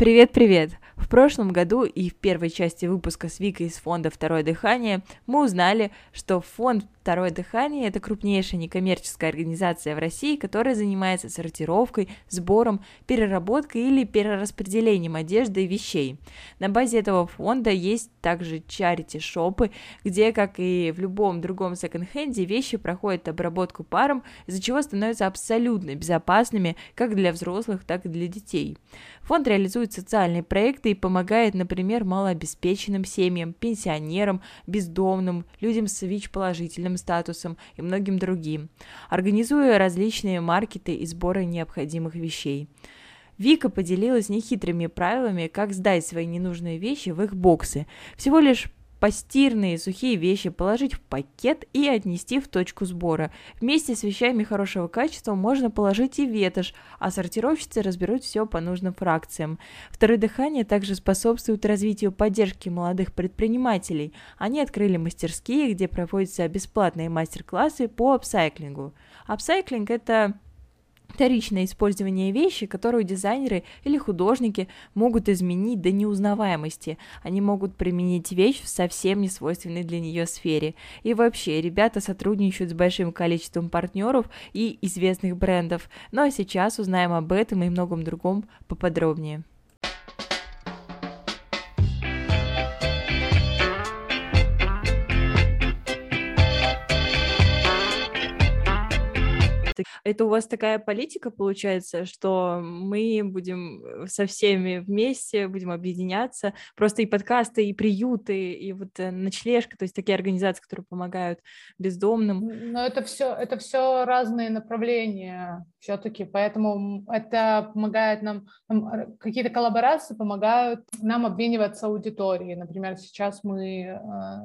Привет-привет! Прошлом году и в первой части выпуска с Викой из фонда «Второе дыхание» мы узнали, что фонд «Второе дыхание» — это крупнейшая некоммерческая организация в России, которая занимается сортировкой, сбором, переработкой или перераспределением одежды и вещей. На базе этого фонда есть также чарити-шопы, где, как и в любом другом секонд-хенде, вещи проходят обработку паром, из-за чего становятся абсолютно безопасными как для взрослых, так и для детей. Фонд реализует социальные проекты и помогает, например, малообеспеченным семьям, пенсионерам, бездомным, людям с ВИЧ-положительным статусом и многим другим, организуя различные маркеты и сборы необходимых вещей. Вика поделилась нехитрыми правилами, как сдать свои ненужные вещи в их боксы. Всего лишь постирные сухие вещи положить в пакет и отнести в точку сбора. Вместе с вещами хорошего качества можно положить и ветошь, а сортировщицы разберут все по нужным фракциям. Второе дыхание также способствует развитию поддержки молодых предпринимателей. Они открыли мастерские, где проводятся бесплатные мастер-классы по апсайклингу. Апсайклинг – это вторичное использование вещи, которую дизайнеры или художники могут изменить до неузнаваемости. Они могут применить вещь в совсем не свойственной для нее сфере. И вообще, ребята сотрудничают с большим количеством партнеров и известных брендов. Ну а сейчас узнаем об этом и многом другом поподробнее. Это у вас такая политика получается, что мы будем э, со всеми вместе, будем объединяться, просто и подкасты, и приюты, и вот э, ночлежка, то есть такие организации, которые помогают бездомным. Но это все, это все разные направления все-таки, поэтому это помогает нам, какие-то коллаборации помогают нам обмениваться аудиторией. Например, сейчас мы э,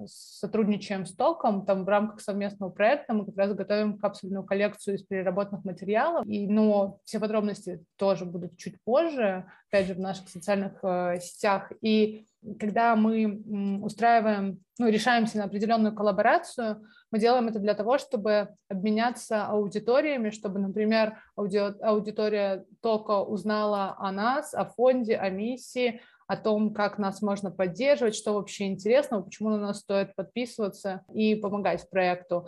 сотрудничаем с Током, там в рамках совместного проекта мы как раз готовим капсульную коллекцию из переработанных материалов, и, но все подробности тоже будут чуть позже, опять же, в наших социальных э, сетях. И когда мы устраиваем, ну, решаемся на определенную коллаборацию, мы делаем это для того, чтобы обменяться аудиториями, чтобы, например, ауди аудитория только узнала о нас, о фонде, о миссии, о том, как нас можно поддерживать, что вообще интересного, почему на нас стоит подписываться и помогать проекту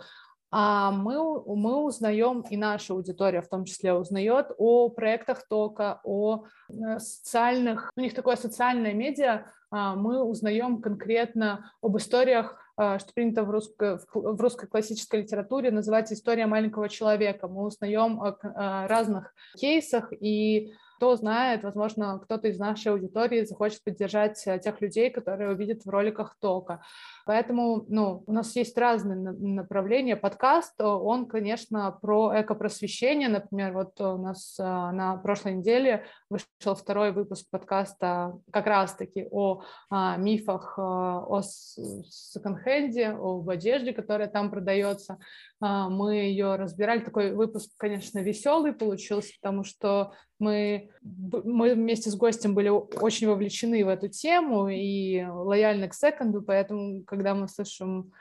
а мы, мы узнаем, и наша аудитория в том числе узнает о проектах тока, о э, социальных, у них такое социальное медиа, а, мы узнаем конкретно об историях, а, что принято в русской, в русской классической литературе называть история маленького человека. Мы узнаем о разных кейсах и кто знает, возможно, кто-то из нашей аудитории захочет поддержать э, тех людей, которые увидят в роликах тока. Поэтому ну, у нас есть разные направления. Подкаст, э, он, конечно, про экопросвещение. Например, вот у нас э, на прошлой неделе вышел второй выпуск подкаста как раз-таки о, о мифах о секонд-хенде, об одежде, которая там продается. Мы ее разбирали. Такой выпуск, конечно, веселый получился, потому что мы, мы вместе с гостем были очень вовлечены в эту тему и лояльны к секонду, поэтому, когда мы слышим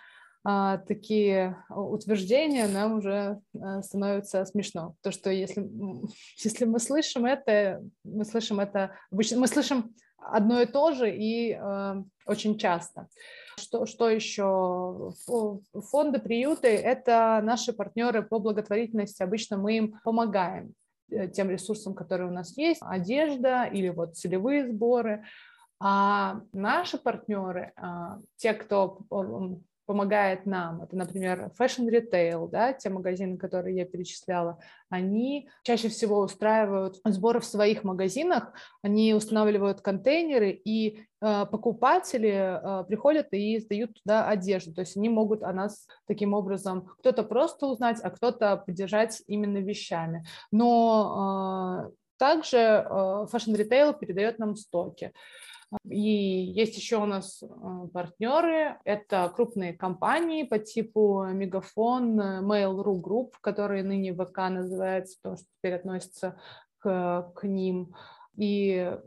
а, такие утверждения, нам уже а, становится смешно. То, что если, если мы слышим это, мы слышим это обычно, мы слышим одно и то же и а, очень часто. Что, что еще? Фонды, приюты – это наши партнеры по благотворительности. Обычно мы им помогаем. Э, тем ресурсам, которые у нас есть, одежда или вот целевые сборы. А наши партнеры, а, те, кто помогает нам. Это, например, fashion retail, да, те магазины, которые я перечисляла, они чаще всего устраивают сборы в своих магазинах, они устанавливают контейнеры, и э, покупатели э, приходят и сдают туда одежду. То есть они могут о нас таким образом кто-то просто узнать, а кто-то поддержать именно вещами. Но э, также э, fashion retail передает нам стоки. И есть еще у нас э, партнеры, это крупные компании по типу Мегафон, Mail.ru Group, которые ныне ВК называется, потому что теперь относится к, к ним, и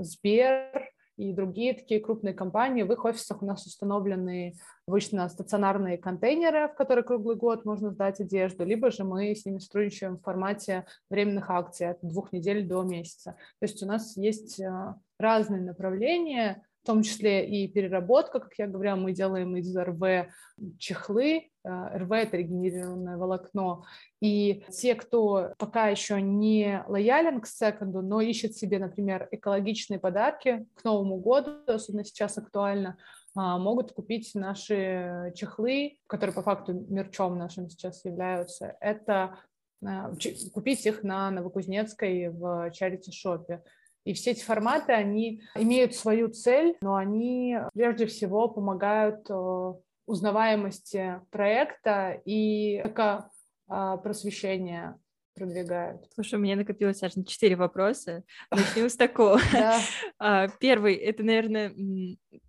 Сбер, и другие такие крупные компании. В их офисах у нас установлены обычно стационарные контейнеры, в которые круглый год можно сдать одежду, либо же мы с ними сотрудничаем в формате временных акций от двух недель до месяца. То есть у нас есть э, разные направления, в том числе и переработка, как я говорила, мы делаем из РВ чехлы, РВ – это регенерированное волокно, и те, кто пока еще не лоялен к секонду, но ищет себе, например, экологичные подарки к Новому году, особенно сейчас актуально, а, могут купить наши чехлы, которые по факту мерчом нашим сейчас являются. Это а, купить их на Новокузнецкой в чарити-шопе. И все эти форматы, они имеют свою цель, но они прежде всего помогают э, узнаваемости проекта и а, просвещения продвигают. Слушай, у меня накопилось аж на четыре вопроса. Начнем с такого. Первый, это, наверное,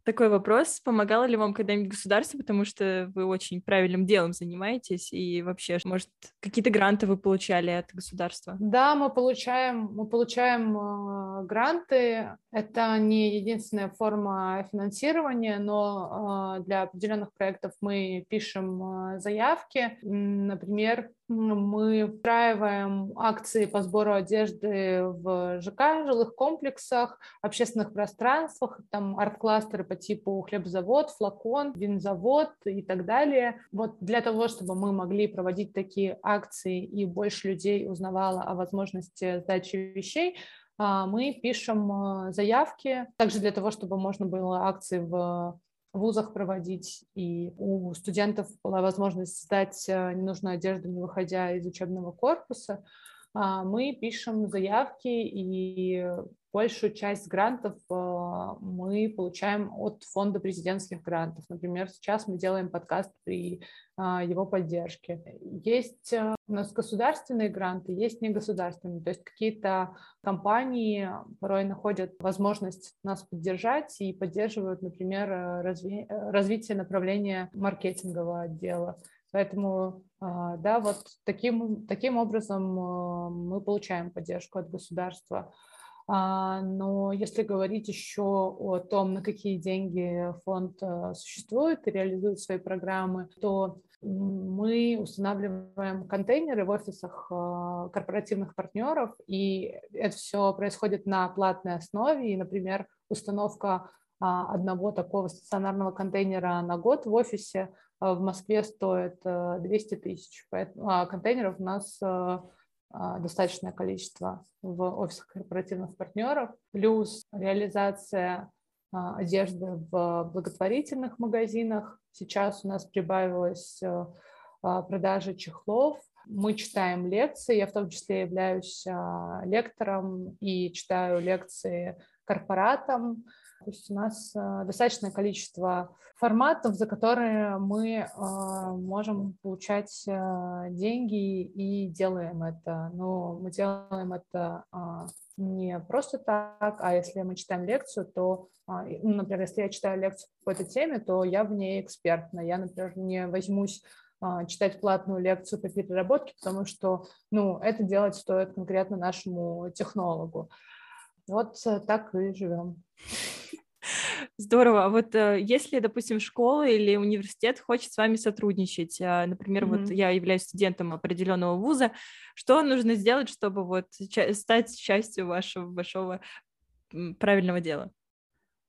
такой вопрос. Помогало ли вам когда-нибудь государство, потому что вы очень правильным делом занимаетесь, и вообще, может, какие-то гранты вы получали от государства? Да, мы получаем, мы получаем э, гранты. Это не единственная форма финансирования, но э, для определенных проектов мы пишем э, заявки. Например, мы устраиваем акции по сбору одежды в ЖК, жилых комплексах, общественных пространствах, там арт-кластеры по типу хлебзавод, флакон, винзавод и так далее. Вот для того, чтобы мы могли проводить такие акции и больше людей узнавало о возможности сдачи вещей, а, мы пишем а, заявки, также для того, чтобы можно было акции в вузах проводить, и у студентов была возможность сдать а, ненужную одежду, не выходя из учебного корпуса. Мы пишем заявки, и большую часть грантов а, мы получаем от фонда президентских грантов. Например, сейчас мы делаем подкаст при а, его поддержке. Есть а, у нас государственные гранты, есть негосударственные. То есть какие-то компании порой находят возможность нас поддержать и поддерживают, например, разви- развитие направления маркетингового отдела. Поэтому, да, вот таким, таким образом мы получаем поддержку от государства. А, но если говорить еще о том, на какие деньги фонд э, существует и реализует свои программы, то мы устанавливаем контейнеры в офисах э, корпоративных партнеров, и это все происходит на платной основе. И, например, установка а, одного такого стационарного контейнера на год в офисе э, в Москве стоит 200 тысяч. А контейнеров у нас а, достаточное количество в офисах корпоративных партнеров, плюс реализация а, одежды в благотворительных магазинах. Сейчас у нас прибавилась э, а, продажа чехлов. Мы читаем лекции, я в том числе являюсь лектором и читаю лекции корпоратам. То есть у нас э, достаточное количество форматов, за которые мы э, можем получать э, деньги и делаем это. Но мы делаем это не просто так, а если мы читаем лекцию, то, ну, например, если я читаю лекцию по этой теме, то я в ней экспертна. Я, например, не возьмусь читать платную лекцию по переработке, потому что ну, это делать стоит конкретно нашему технологу. Вот так и живем. Здорово. А вот э, если, допустим, школа или университет хочет с вами сотрудничать, а, например, mm-hmm. вот я являюсь студентом определенного вуза, что нужно сделать, чтобы вот стать частью вашего большого правильного дела?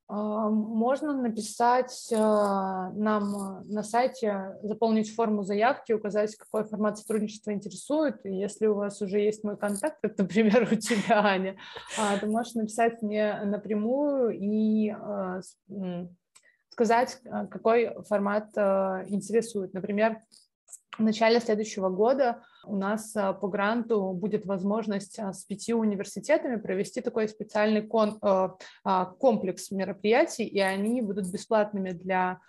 А, можно написать а, нам на сайте, заполнить форму заявки, указать, какой формат сотрудничества интересует. И если у вас уже есть мой контакт, как, например, у тебя, Аня, а, то можешь написать мне напрямую и сказать, какой формат интересует. Например, в начале следующего года у нас а, по гранту будет возможность а, с пяти университетами провести такой специальный кон, а, комплекс мероприятий, и они будут бесплатными для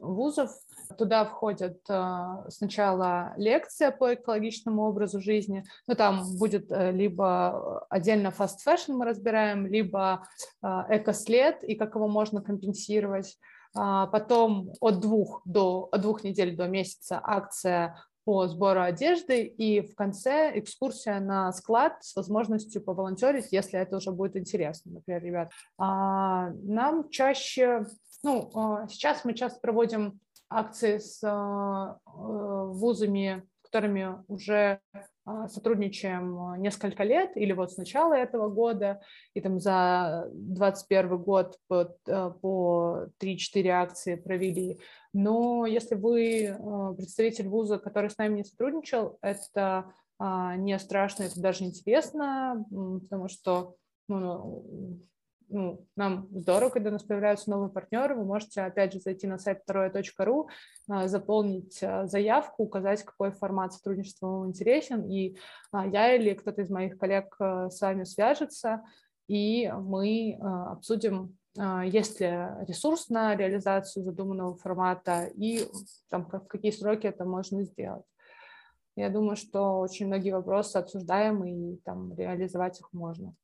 вузов. Туда входят сначала лекция по экологичному образу жизни, ну там будет э, либо отдельно fast fashion мы разбираем, либо экослед и как его можно компенсировать. Потом от двух, до, от двух недель до месяца акция по сбору одежды, и в конце экскурсия на склад с возможностью поволонтерить, если это уже будет интересно, например, ребят. А, нам чаще, ну, а, сейчас мы часто проводим акции с а, э, вузами, которыми уже а, сотрудничаем э, несколько лет или вот с начала этого года, и там за 2021 год по, э, по 3-4 акции провели. Но если вы э, представитель вуза, который с нами не сотрудничал, это а, не страшно, это даже интересно, потому что ну, ну, нам здорово, когда у нас появляются новые партнеры. Вы можете, опять же, зайти на сайт второе.ру, а, заполнить а, заявку, указать, какой формат сотрудничества вам интересен, и а, я или кто-то из моих коллег с вами свяжется, и мы обсудим, есть ли ресурс на реализацию задуманного формата и там, в какие сроки это можно сделать. Я думаю, что очень многие вопросы обсуждаем, и там реализовать их можно.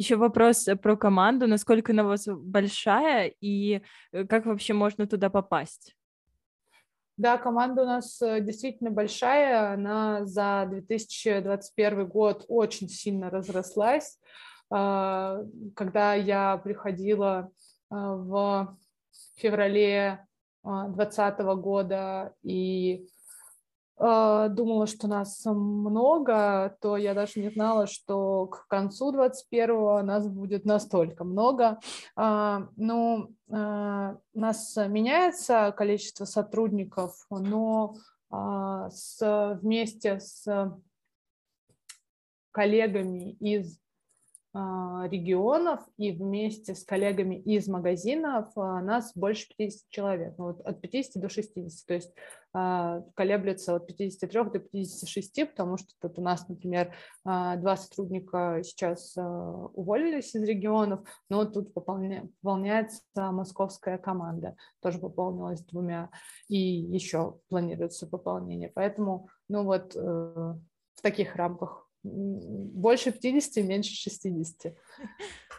Еще вопрос э, про команду. Насколько она у вас большая и э, как вообще можно туда попасть? Да, команда у нас э, действительно большая. Она за 2021 год очень сильно разрослась. А, когда я приходила в феврале 2020 года и а, думала, что нас много, то я даже не знала, что к концу 21-го нас будет настолько много. А, ну, а, у нас меняется количество сотрудников, но с, вместе с коллегами из а, регионов и вместе с коллегами из магазинов а, нас больше 50 человек, ну, вот от 50 до 60, то есть а, колеблется от 53 до 56, потому что тут у нас, например, два сотрудника сейчас уволились из регионов, но тут пополня, пополняется московская команда, тоже пополнилась двумя, и еще планируется пополнение, поэтому, ну вот э, в таких рамках больше 50, меньше 60,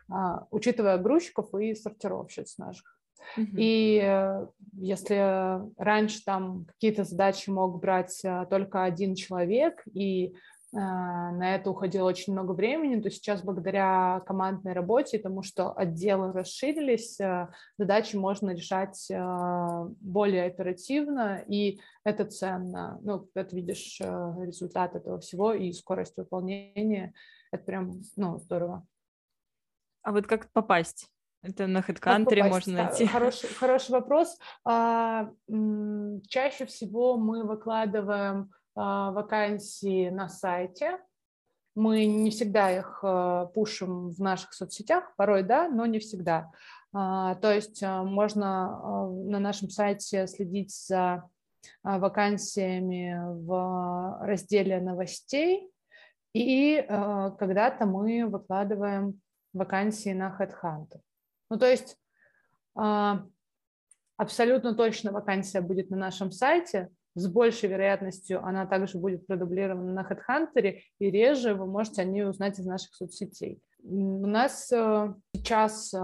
а, учитывая грузчиков и сортировщиц наших. И э, если раньше там какие-то задачи мог брать э, только один человек, и а, на это уходило очень много времени, то сейчас благодаря командной работе, тому что отделы расширились, а, задачи можно решать а, более оперативно, и это ценно. Ну, когда ты видишь результат этого всего и скорость выполнения, это прям, ну, здорово. А вот как попасть? Это на HeadCountry можно найти. Хороший, хороший вопрос. А, чаще всего мы выкладываем а, вакансии на сайте. Мы не всегда их а, пушим в наших соцсетях, порой да, но не всегда. А, то есть можно на нашем сайте следить за вакансиями в разделе новостей, и когда-то мы выкладываем вакансии на HeadHunter. Ну, то есть абсолютно точно вакансия будет на нашем сайте, с большей вероятностью она также будет продублирована на HeadHunter, и реже вы можете о ней узнать из наших соцсетей. У нас э, сейчас э,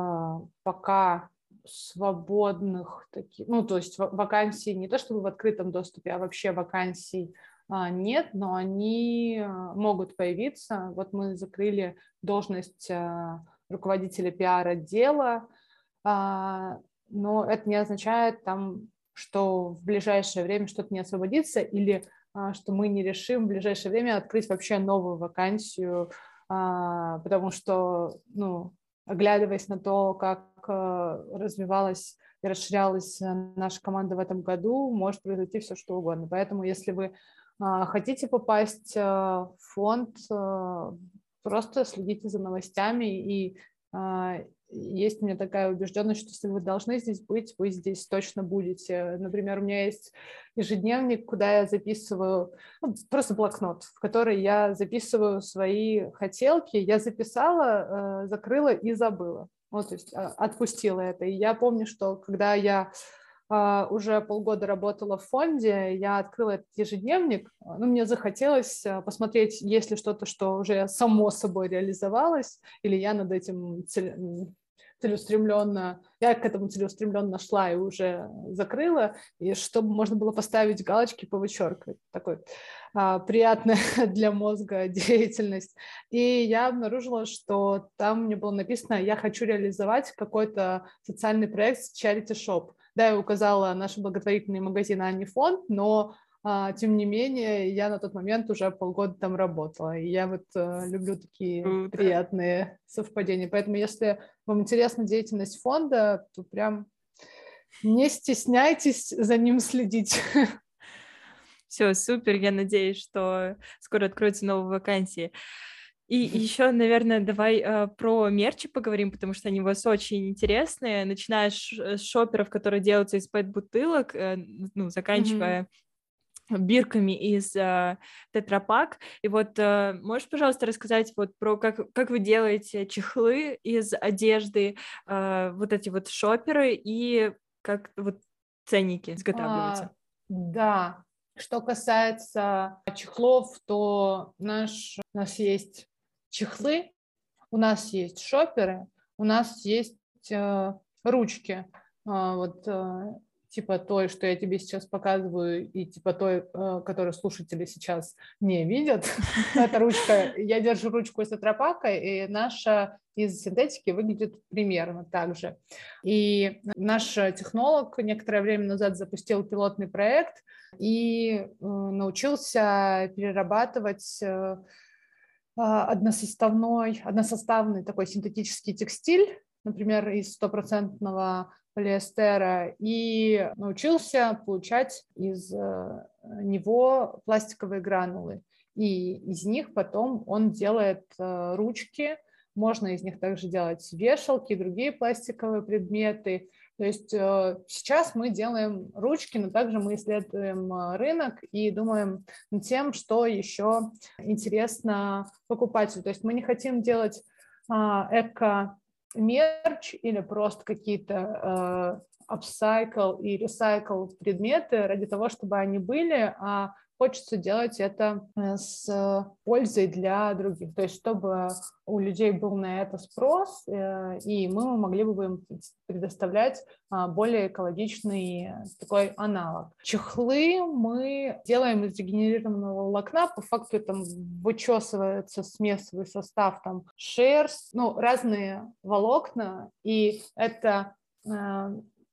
пока свободных таких, ну, то есть вакансий не то чтобы в открытом доступе, а вообще вакансий а, нет, но они э, могут появиться. Вот мы закрыли должность руководителя пиар-отдела, а, но это не означает там что в ближайшее время что-то не освободится или а, что мы не решим в ближайшее время открыть вообще новую вакансию, а, потому что, ну, оглядываясь на то, как а, развивалась и расширялась наша команда в этом году, может произойти все что угодно. Поэтому, если вы хотите попасть в фонд, просто следите за новостями и есть у меня такая убежденность, что если вы должны здесь быть, вы здесь точно будете. Например, у меня есть ежедневник, куда я записываю, ну, просто блокнот, в который я записываю свои хотелки. Я записала, э, закрыла и забыла. Вот, то есть а, отпустила это. И я помню, что когда я уже полгода работала в фонде, я открыла этот ежедневник, ну, мне захотелось uh, посмотреть, есть ли что-то, что уже само собой реализовалось, или я над этим целеустремленно, я к этому целеустремленно шла и уже закрыла, и чтобы можно было поставить галочки, повычеркивать. Такой а, приятная для мозга деятельность. И я обнаружила, что там мне было написано, я хочу реализовать какой-то социальный проект charity shop. Да, я указала наш благотворительный магазин, а не фонд, но тем не менее, я на тот момент уже полгода там работала, и я вот а, люблю такие Круто. приятные совпадения. Поэтому, если вам интересна деятельность фонда, то прям не стесняйтесь за ним следить. Все, супер, я надеюсь, что скоро откроются новые вакансии. И еще, наверное, давай э, про мерчи поговорим, потому что они у вас очень интересные, начиная с шоперов, которые делаются из пэт-бутылок, э, ну, заканчивая mm-hmm бирками из э, тетрапак. И вот э, можешь, пожалуйста, рассказать вот про как, как вы делаете чехлы из одежды, э, вот эти вот шоперы и как вот ценники изготавливаются? А, да, что касается чехлов, то наш, у нас есть чехлы, у нас есть шоперы, у нас есть э, ручки. Э, вот э, типа той, что я тебе сейчас показываю, и типа той, э, которую слушатели сейчас не видят. Это ручка, я держу ручку из тетрапака, и наша из синтетики выглядит примерно так же. И наш технолог некоторое время назад запустил пилотный проект и э, научился перерабатывать э, односоставной, односоставный такой синтетический текстиль, например, из стопроцентного полиэстера и научился получать из э, него пластиковые гранулы. И из них потом он делает э, ручки, можно из них также делать вешалки, другие пластиковые предметы. То есть э, сейчас мы делаем ручки, но также мы исследуем рынок и думаем над тем, что еще интересно покупателю. То есть мы не хотим делать а, эко мерч или просто какие-то э, upcycle и recycle предметы ради того, чтобы они были, а хочется делать это э, с пользой для других. То есть, чтобы у людей был на это спрос, э, и мы могли бы им предоставлять а, более экологичный такой аналог. Чехлы мы делаем из регенерированного волокна. По факту там вычесывается смесовый состав, там шерсть, ну, разные волокна, и это э,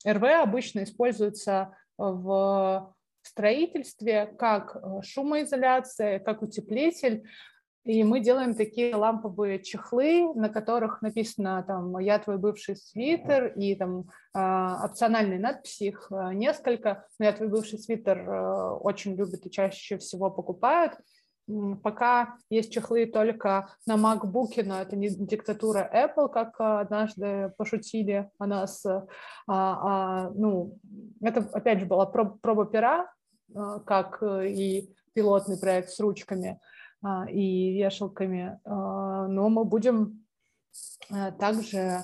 РВ обычно используется в строительстве, как э, шумоизоляция, как утеплитель. И мы делаем такие ламповые чехлы, на которых написано там «Я твой бывший свитер» и там а, опциональные надписи, их э, несколько. Но «Я твой бывший свитер» э, очень любят и чаще всего покупают. Пока есть чехлы только на MacBook, но это не диктатура Apple, как однажды пошутили о нас. А, а, ну, это, опять же, была проб, проба пера, как и пилотный проект с ручками а, и вешалками, а, но мы будем также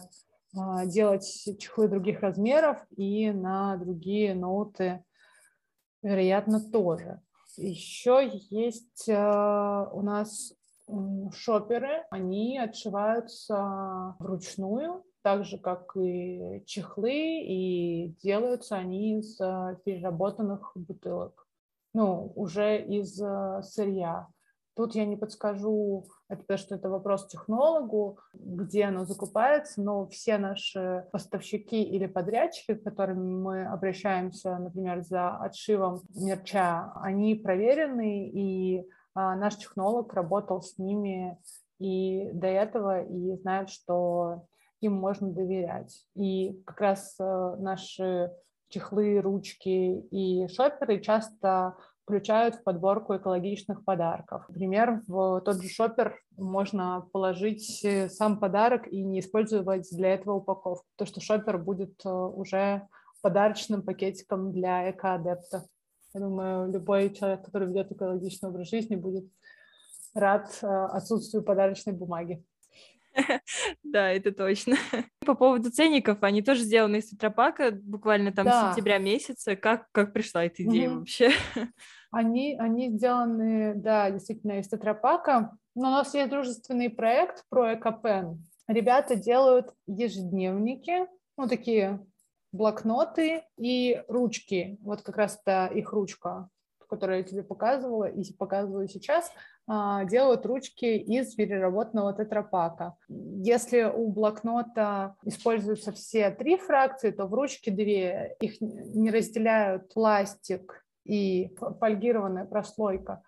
делать чехлы других размеров и на другие ноуты, вероятно, тоже. Еще есть у нас шоперы, они отшиваются вручную, так же, как и чехлы, и делаются они из переработанных бутылок, ну, уже из сырья. Тут я не подскажу, это потому что это вопрос технологу, где оно закупается, но все наши поставщики или подрядчики, к которым мы обращаемся, например, за отшивом мерча, они проверены, и а, наш технолог работал с ними и до этого, и знает, что им можно доверять. И как раз э, наши чехлы, ручки и шоперы часто включают в подборку экологичных подарков. Например, в тот же шопер можно положить э, сам подарок и не использовать для этого упаковку, то что шопер будет э, уже подарочным пакетиком для экоадепта. Я думаю, любой человек, который ведет экологичный образ жизни, будет рад отсутствию подарочной бумаги. Да, это точно. По поводу ценников, они тоже сделаны из тетрапака, буквально там да. сентября месяца. Как, как пришла эта идея угу. вообще? Они, они сделаны, да, действительно, из тетрапака. Но у нас есть дружественный проект про Экопен. ребята делают ежедневники, ну, такие блокноты и ручки. Вот как раз это их ручка, которую я тебе показывала и показываю сейчас, делают ручки из переработанного тетрапака. Если у блокнота используются все три фракции, то в ручке две. Их не разделяют пластик и фольгированная прослойка.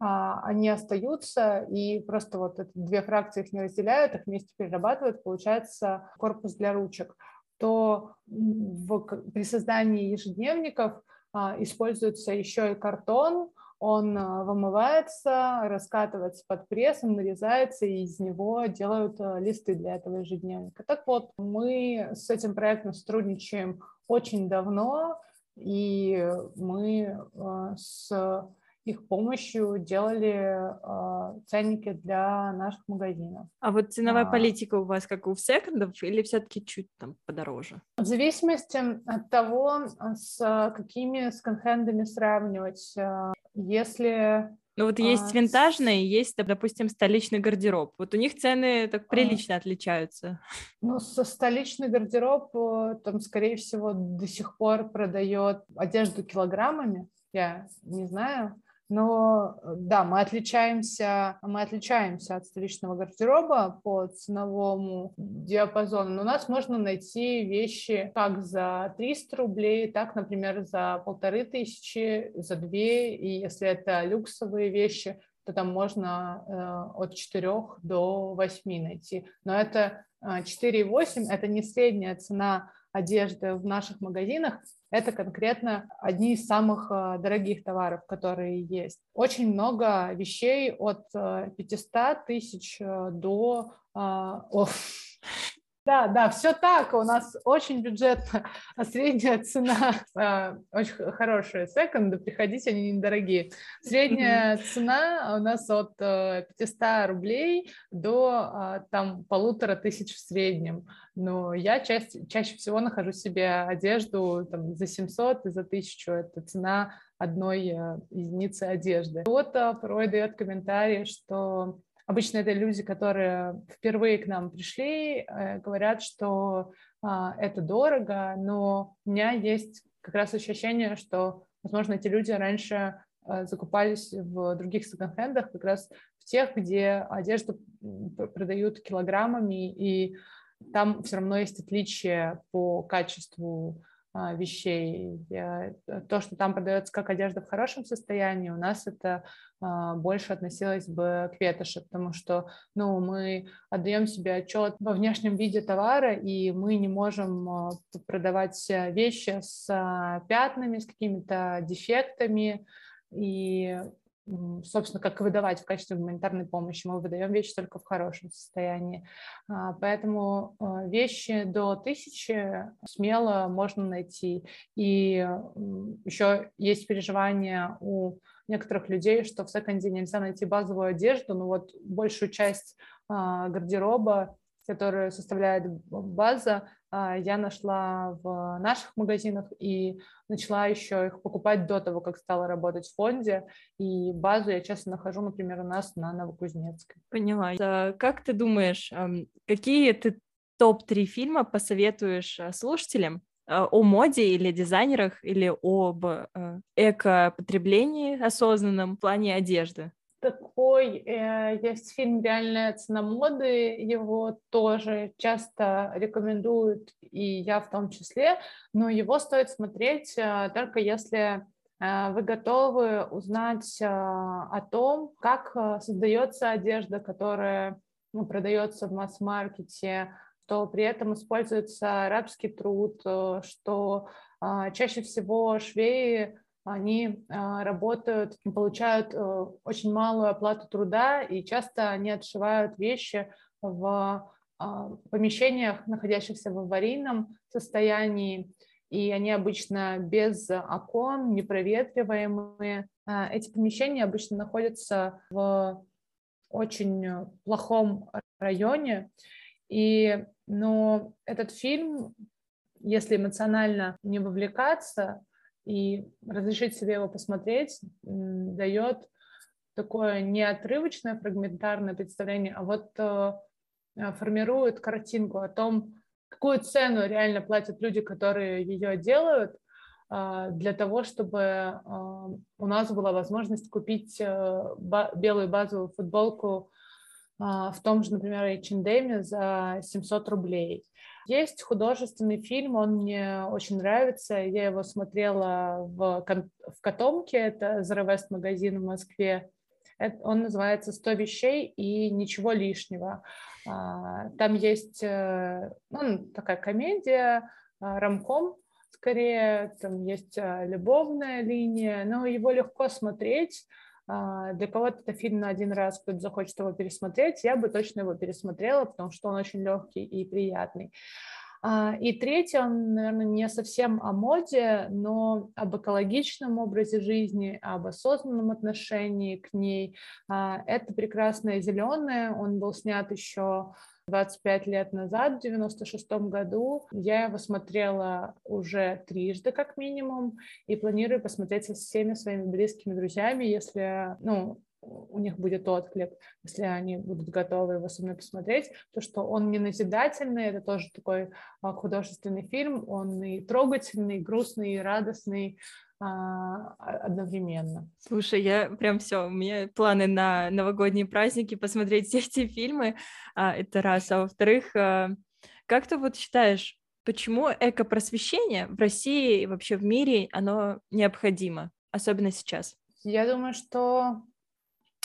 А, они остаются, и просто вот эти две фракции их не разделяют, их вместе перерабатывают, получается корпус для ручек то в, при создании ежедневников а, используется еще и картон, он а, вымывается, раскатывается под прессом, нарезается, и из него делают а, листы для этого ежедневника. Так вот, мы с этим проектом сотрудничаем очень давно, и мы а, с их помощью делали э, ценники для наших магазинов. А вот ценовая а, политика у вас как у секондов или все-таки чуть там подороже? В зависимости от того, с какими сканхендами сравнивать. Если ну вот есть а, винтажные, есть, допустим, столичный гардероб. Вот у них цены так прилично а, отличаются. Ну, со столичный гардероб э, там, скорее всего, до сих пор продает одежду килограммами. Я не знаю. Но э, да, мы отличаемся, мы отличаемся от столичного гардероба по ценовому диапазону. Но у нас можно найти вещи как за 300 рублей, так, например, за полторы тысячи, за две. И если это люксовые вещи, то там можно э, от 4 до 8 найти. Но это э, 4,8 – это не средняя цена одежды в наших магазинах, это конкретно одни из самых э, дорогих товаров, которые есть. Очень много вещей от 500 э, тысяч э, до... О, да, да, все так. У нас очень бюджетно, а средняя цена э, очень хорошая. Секонды, приходите, они недорогие. Средняя цена у нас от э, 500 рублей до э, там полутора тысяч в среднем. Но я чаще, чаще всего нахожу себе одежду там, за 700 и за 1000. Это цена одной э, единицы одежды. Кто-то порой дает комментарий, что Обычно это люди, которые впервые к нам пришли, э, говорят, что а, это дорого, но у меня есть как раз ощущение, что, возможно, эти люди раньше э, закупались в других секонд-хендах, как раз в тех, где одежду продают килограммами, и там все равно есть отличия по качеству вещей. Я, э, то, что там продается как одежда в хорошем состоянии, у нас это а, больше относилось бы к ветоши, потому что ну, мы отдаем себе отчет во внешнем виде товара, и мы не можем а, продавать вещи с пятнами, с какими-то дефектами, и собственно, как выдавать в качестве гуманитарной помощи. Мы выдаем вещи только в хорошем состоянии. А, поэтому а, вещи до тысячи смело можно найти. И еще есть переживания у некоторых людей, что в секонде нельзя найти базовую одежду, но вот большую часть а, гардероба, которую составляет база, а, я нашла в наших магазинах и начала еще их покупать до того, как стала работать в фонде. И базу я часто нахожу, например, у нас на Новокузнецкой. Поняла. Как ты думаешь, какие ты топ-3 фильма посоветуешь а, слушателям а, о моде или дизайнерах, или об эко-потреблении осознанном в плане одежды? Такой э, есть фильм «Реальная цена моды», его тоже часто рекомендуют, и я в том числе, но его стоит смотреть э, только если э, вы готовы узнать о том, как создается одежда, которая ну, продается в масс-маркете, что при этом используется арабский труд, что чаще всего швеи они а, работают, получают э, очень малую оплату труда, и часто они отшивают вещи в а, помещениях, находящихся в аварийном состоянии, и они обычно без окон, непроветриваемые. А, эти помещения обычно находятся в очень плохом районе, и, но этот фильм, если эмоционально не вовлекаться, и разрешить себе его посмотреть дает такое не отрывочное фрагментарное представление, а вот э, формирует картинку о том, какую цену реально платят люди, которые ее делают, для того, чтобы у нас была возможность купить белую базовую футболку в том же, например, H&M за 700 рублей. Есть художественный фильм, он мне очень нравится. Я его смотрела в, в Котомке, это Zero West магазин в Москве. Это, он называется «100 вещей и ничего лишнего». А, там есть э, ну, такая комедия, а, рамком, скорее, там есть а, любовная линия, но его легко смотреть, для кого-то это фильм на один раз, кто-то захочет его пересмотреть, я бы точно его пересмотрела, потому что он очень легкий и приятный. А, и третий, он, наверное, не совсем о моде, но об экологичном образе жизни, об осознанном отношении к ней. А, это «Прекрасное зеленое», он был снят еще 25 лет назад, в 96 году. Я его смотрела уже трижды, как минимум, и планирую посмотреть со всеми своими близкими друзьями, если, ну, у них будет отклик, если они будут готовы его со мной посмотреть, то что он не назидательный, это тоже такой а, художественный фильм, он и трогательный, и грустный, и радостный, а, одновременно. Слушай, я прям все, у меня планы на новогодние праздники посмотреть все эти фильмы, а, это раз, а во-вторых, как ты вот считаешь, почему экопросвещение в России и вообще в мире, оно необходимо, особенно сейчас? Я думаю, что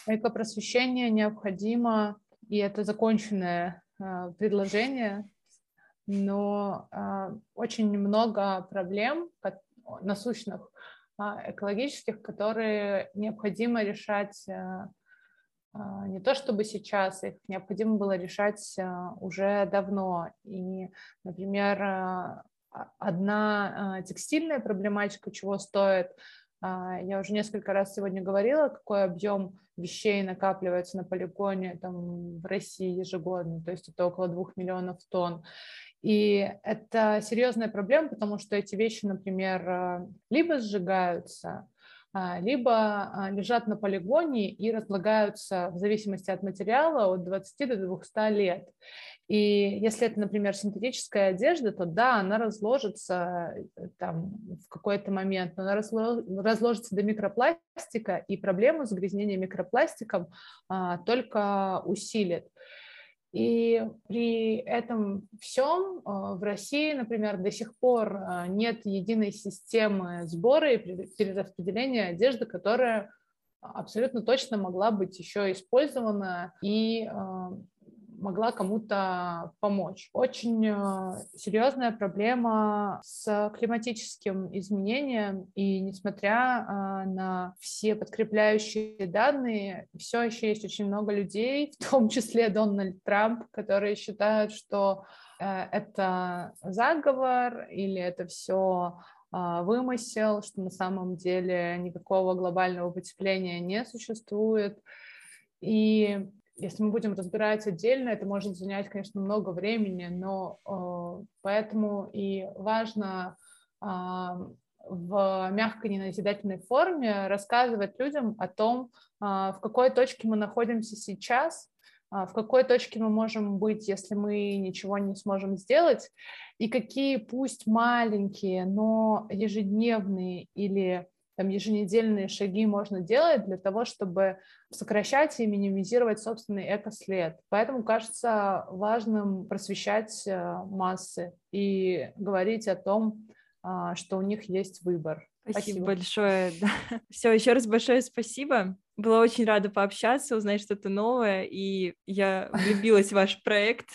экопросвещение необходимо, и это законченное э, предложение, но э, очень много проблем насущных а, экологических, которые необходимо решать а, не то чтобы сейчас, их необходимо было решать уже давно. И, например, одна текстильная проблематика, чего стоит, я уже несколько раз сегодня говорила, какой объем вещей накапливается на полигоне там, в России ежегодно, то есть это около двух миллионов тонн. И это серьезная проблема, потому что эти вещи, например, э, либо сжигаются, а, либо а, лежат на полигоне и разлагаются в зависимости от материала от 20 до 200 лет. И если это, например, синтетическая одежда, то да, она разложится э, там в какой-то момент, но она разложится до микропластика, и проблему загрязнения микропластиком а, только усилит. И при этом всем а, в России, например, до сих пор а, нет единой системы сбора и перераспределения одежды, которая абсолютно точно могла быть еще использована и а, могла кому-то помочь. Очень э, серьезная проблема с климатическим изменением, и несмотря а, на все подкрепляющие данные, все еще есть очень много людей, в том числе Дональд Трамп, которые считают, что э, это заговор или это все вымысел, что на самом деле никакого глобального потепления не существует. И если мы будем разбирать отдельно, это может занять, конечно, много времени, но э, поэтому и важно э, в мягкой неназидательной форме рассказывать людям о том, э, в какой точке мы находимся сейчас, э, в какой точке мы можем быть, если мы ничего не сможем сделать, и какие пусть маленькие, но ежедневные или там еженедельные шаги можно делать для того, чтобы сокращать и минимизировать собственный экослед. Поэтому кажется важным просвещать э, массы и говорить о том, а, что у них есть выбор. Спасибо, спасибо. большое. Да. Все, еще раз большое спасибо. Была очень рада пообщаться, узнать что-то новое, и я влюбилась в ваш проект.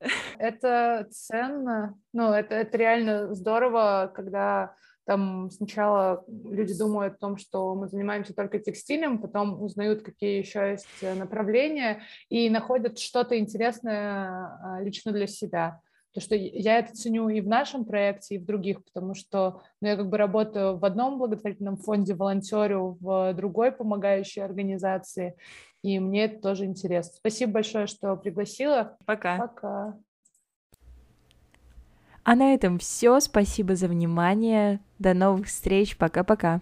Это ценно, ну, это, это реально здорово, когда там сначала люди думают о том, что мы занимаемся только текстилем, потом узнают, какие еще есть э, направления, и находят что-то интересное а, лично для себя. То, что я это ценю и в нашем проекте, и в других, потому что ну, я как бы работаю в одном благотворительном фонде, волонтерю в другой помогающей организации, и мне это тоже интересно. Спасибо большое, что пригласила. Пока. Пока. А на этом все. Спасибо за внимание. До новых встреч. Пока-пока.